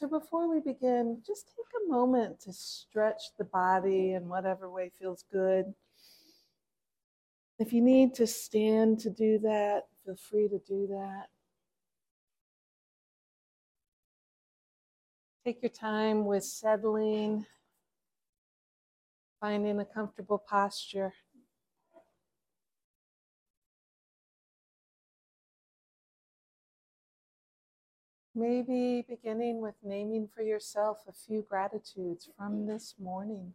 So before we begin, just take a moment to stretch the body in whatever way feels good. If you need to stand to do that, feel free to do that. Take your time with settling, finding a comfortable posture. Maybe beginning with naming for yourself a few gratitudes from mm. this morning.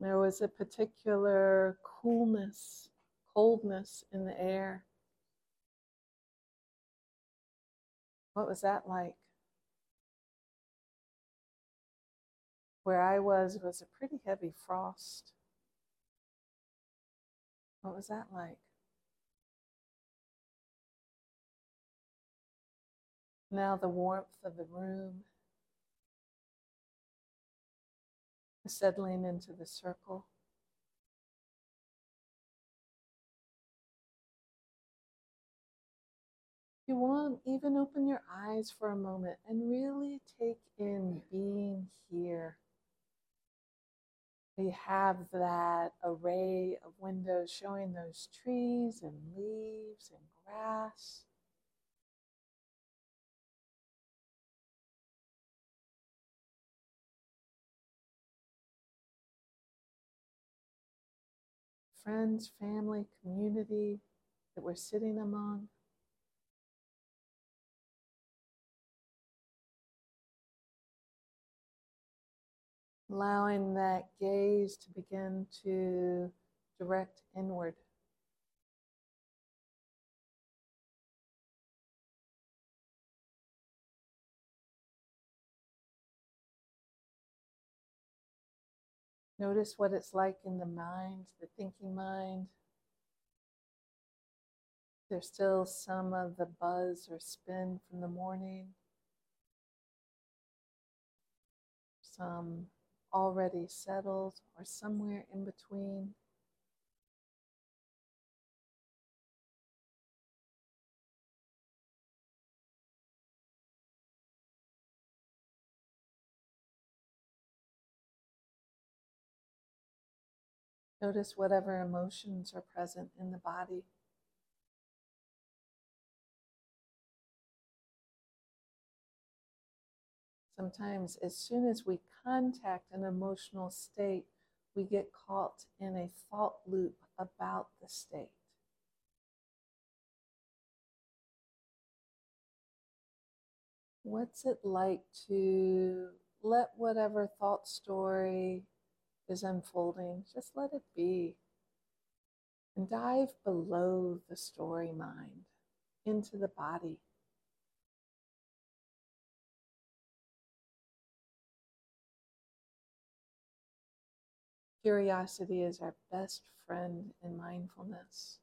There was a particular coolness, coldness in the air. What was that like? Where I was was a pretty heavy frost. What was that like? Now the warmth of the room, settling into the circle. You want, even open your eyes for a moment and really take in being here. We have that array of windows showing those trees and leaves and grass. Friends, family, community that we're sitting among. Allowing that gaze to begin to direct inward. Notice what it's like in the mind, the thinking mind. There's still some of the buzz or spin from the morning. Some already settled or somewhere in between. Notice whatever emotions are present in the body. Sometimes, as soon as we contact an emotional state, we get caught in a thought loop about the state. What's it like to let whatever thought story is unfolding, just let it be. And dive below the story mind into the body. Curiosity is our best friend in mindfulness.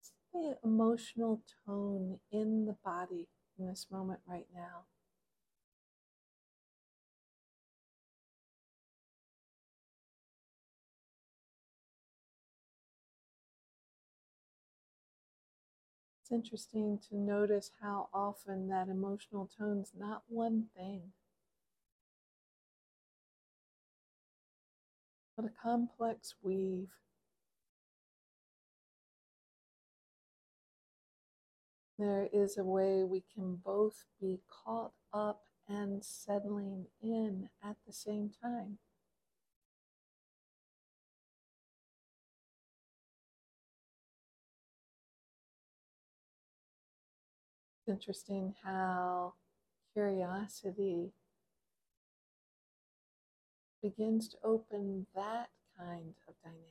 It's the emotional tone in the body in this moment right now. It's interesting to notice how often that emotional tone's not one thing, but a complex weave. There is a way we can both be caught up and settling in at the same time. Interesting how curiosity begins to open that kind of dynamic.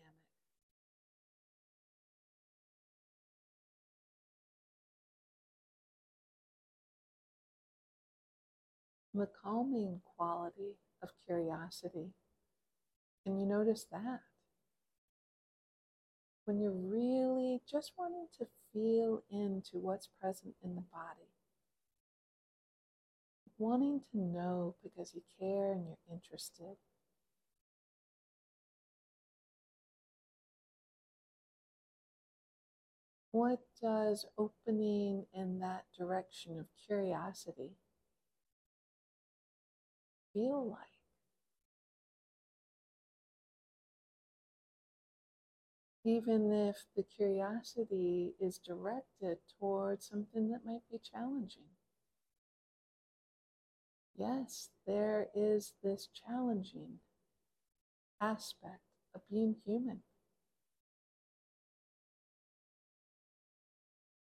The calming quality of curiosity. Can you notice that? When you're really just wanting to feel into what's present in the body. Wanting to know because you care and you're interested. What does opening in that direction of curiosity feel like? Even if the curiosity is directed towards something that might be challenging. Yes, there is this challenging aspect of being human.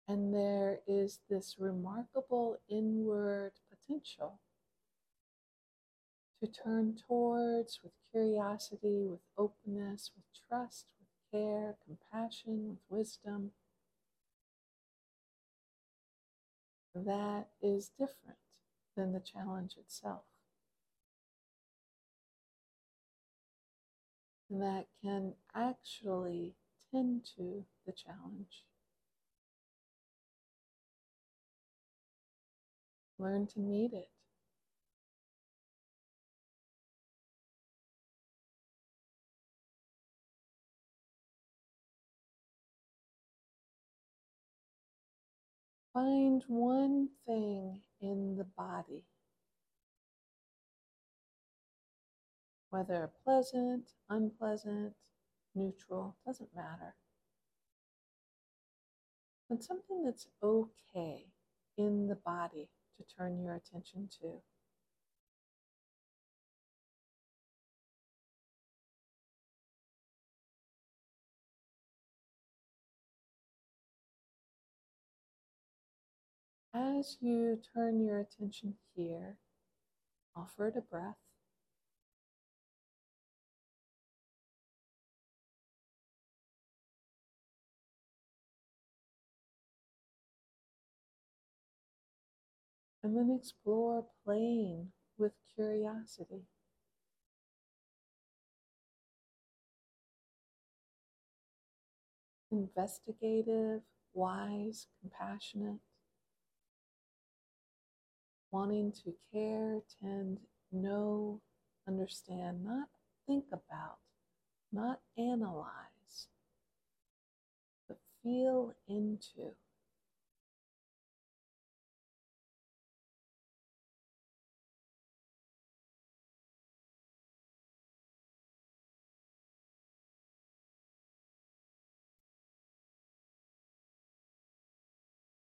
And there is this remarkable inward potential to turn towards with curiosity, with openness, with trust, care, compassion, with wisdom. That is different than the challenge itself. And that can actually tend to the challenge. Learn to meet it. Find one thing in the body, whether pleasant, unpleasant, neutral, doesn't matter. But something that's okay in the body to turn your attention to. As you turn your attention here, offer it a breath. And then explore playing with curiosity. Investigative, wise, compassionate, wanting to care, tend, know, understand, not think about, not analyze, but feel into.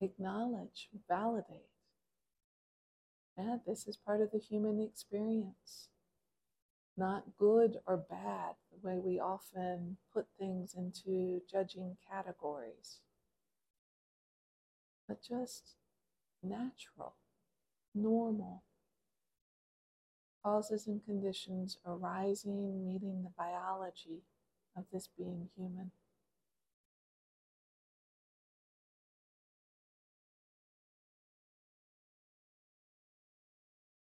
acknowledge, validate. Yeah, this is part of the human experience. Not good or bad, the way we often put things into judging categories, but just natural, normal. Causes and conditions arising, meeting the biology of this being human.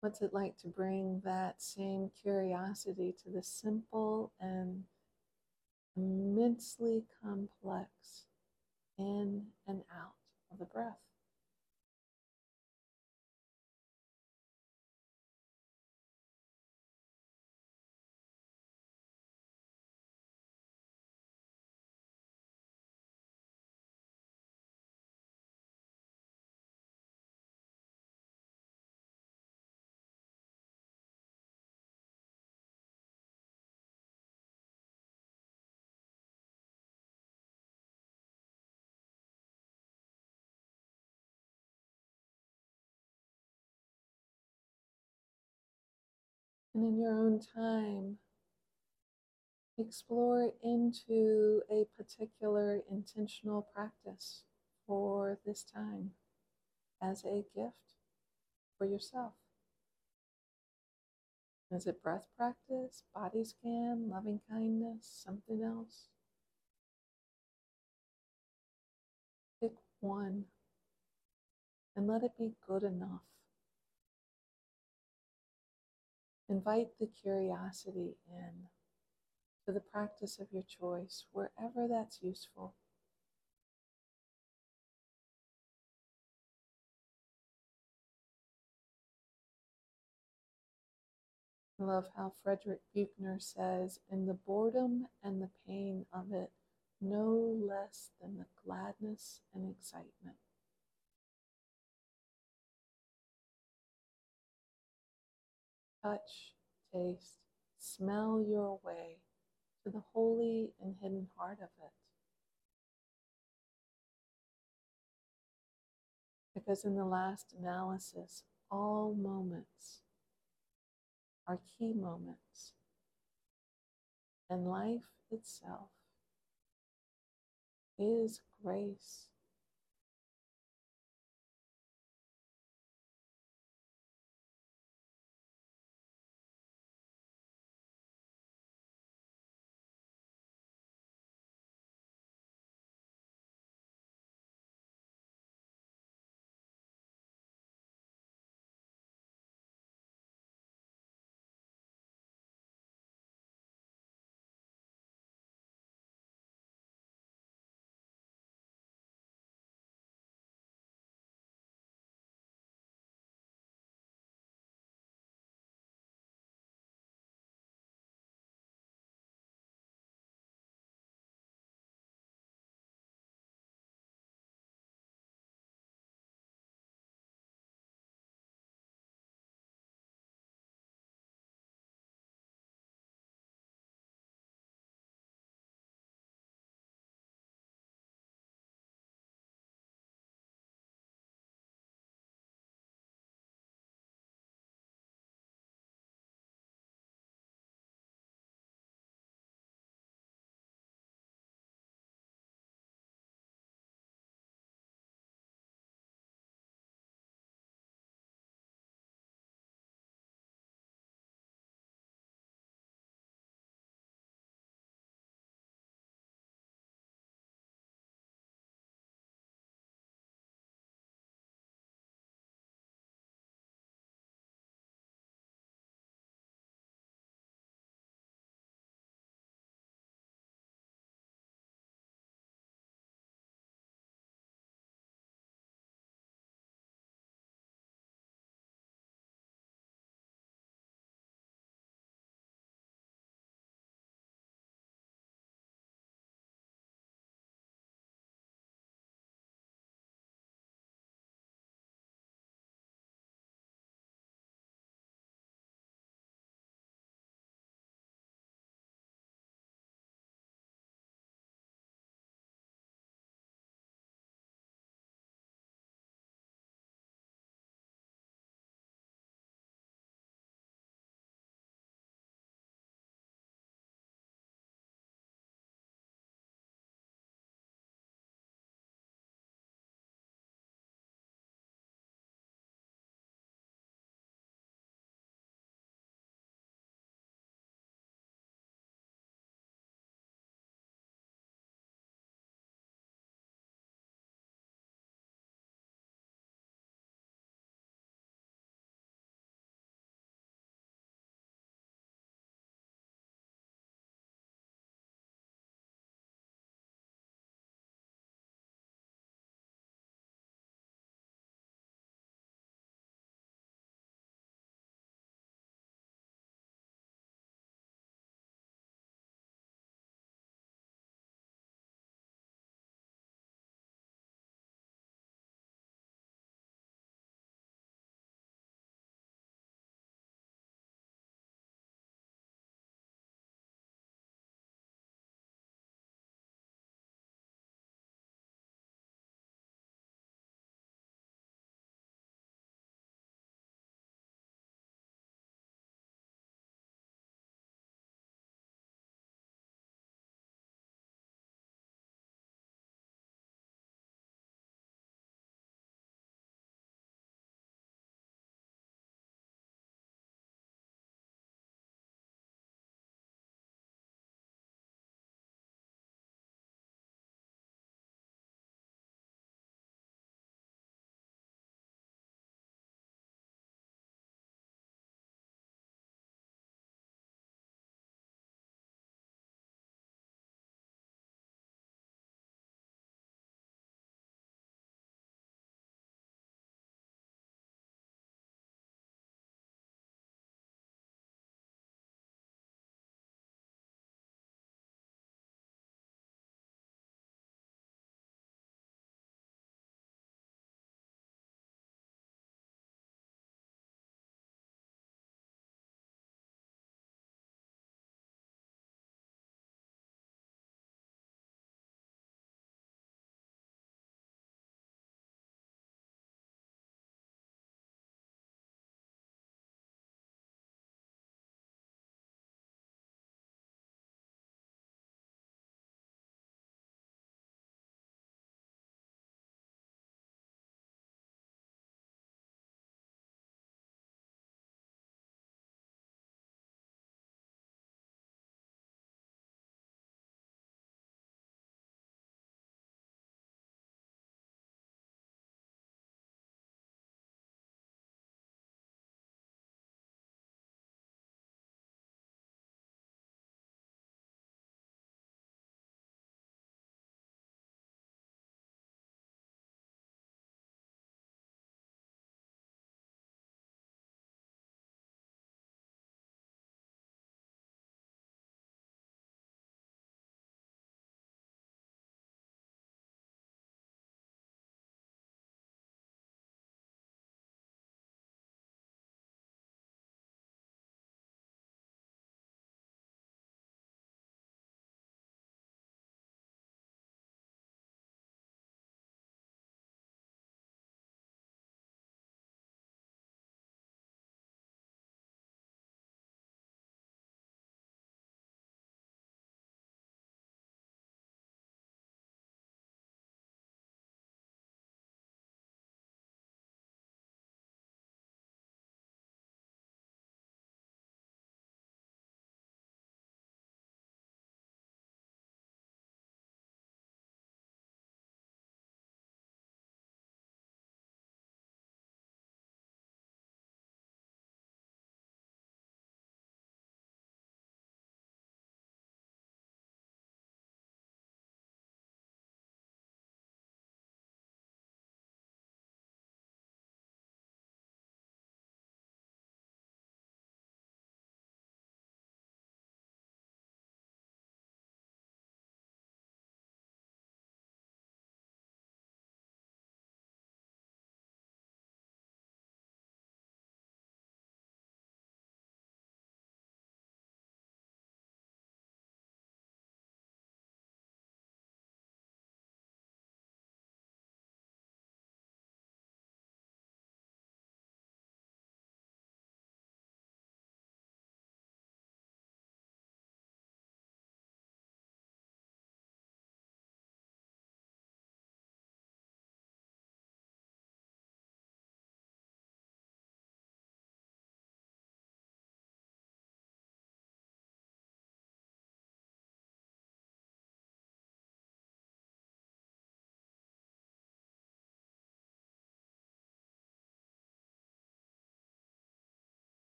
What's it like to bring that same curiosity to the simple and immensely complex in and out of the breath? And in your own time, explore into a particular intentional practice for this time as a gift for yourself. Is it breath practice, body scan, loving kindness, something else? Pick one and let it be good enough. Invite the curiosity in to the practice of your choice, wherever that's useful. I love how Frederick Buechner says, in the boredom and the pain of it, no less than the gladness and excitement. Touch, taste, smell your way to the holy and hidden heart of it. Because in the last analysis, all moments are key moments, and life itself is grace.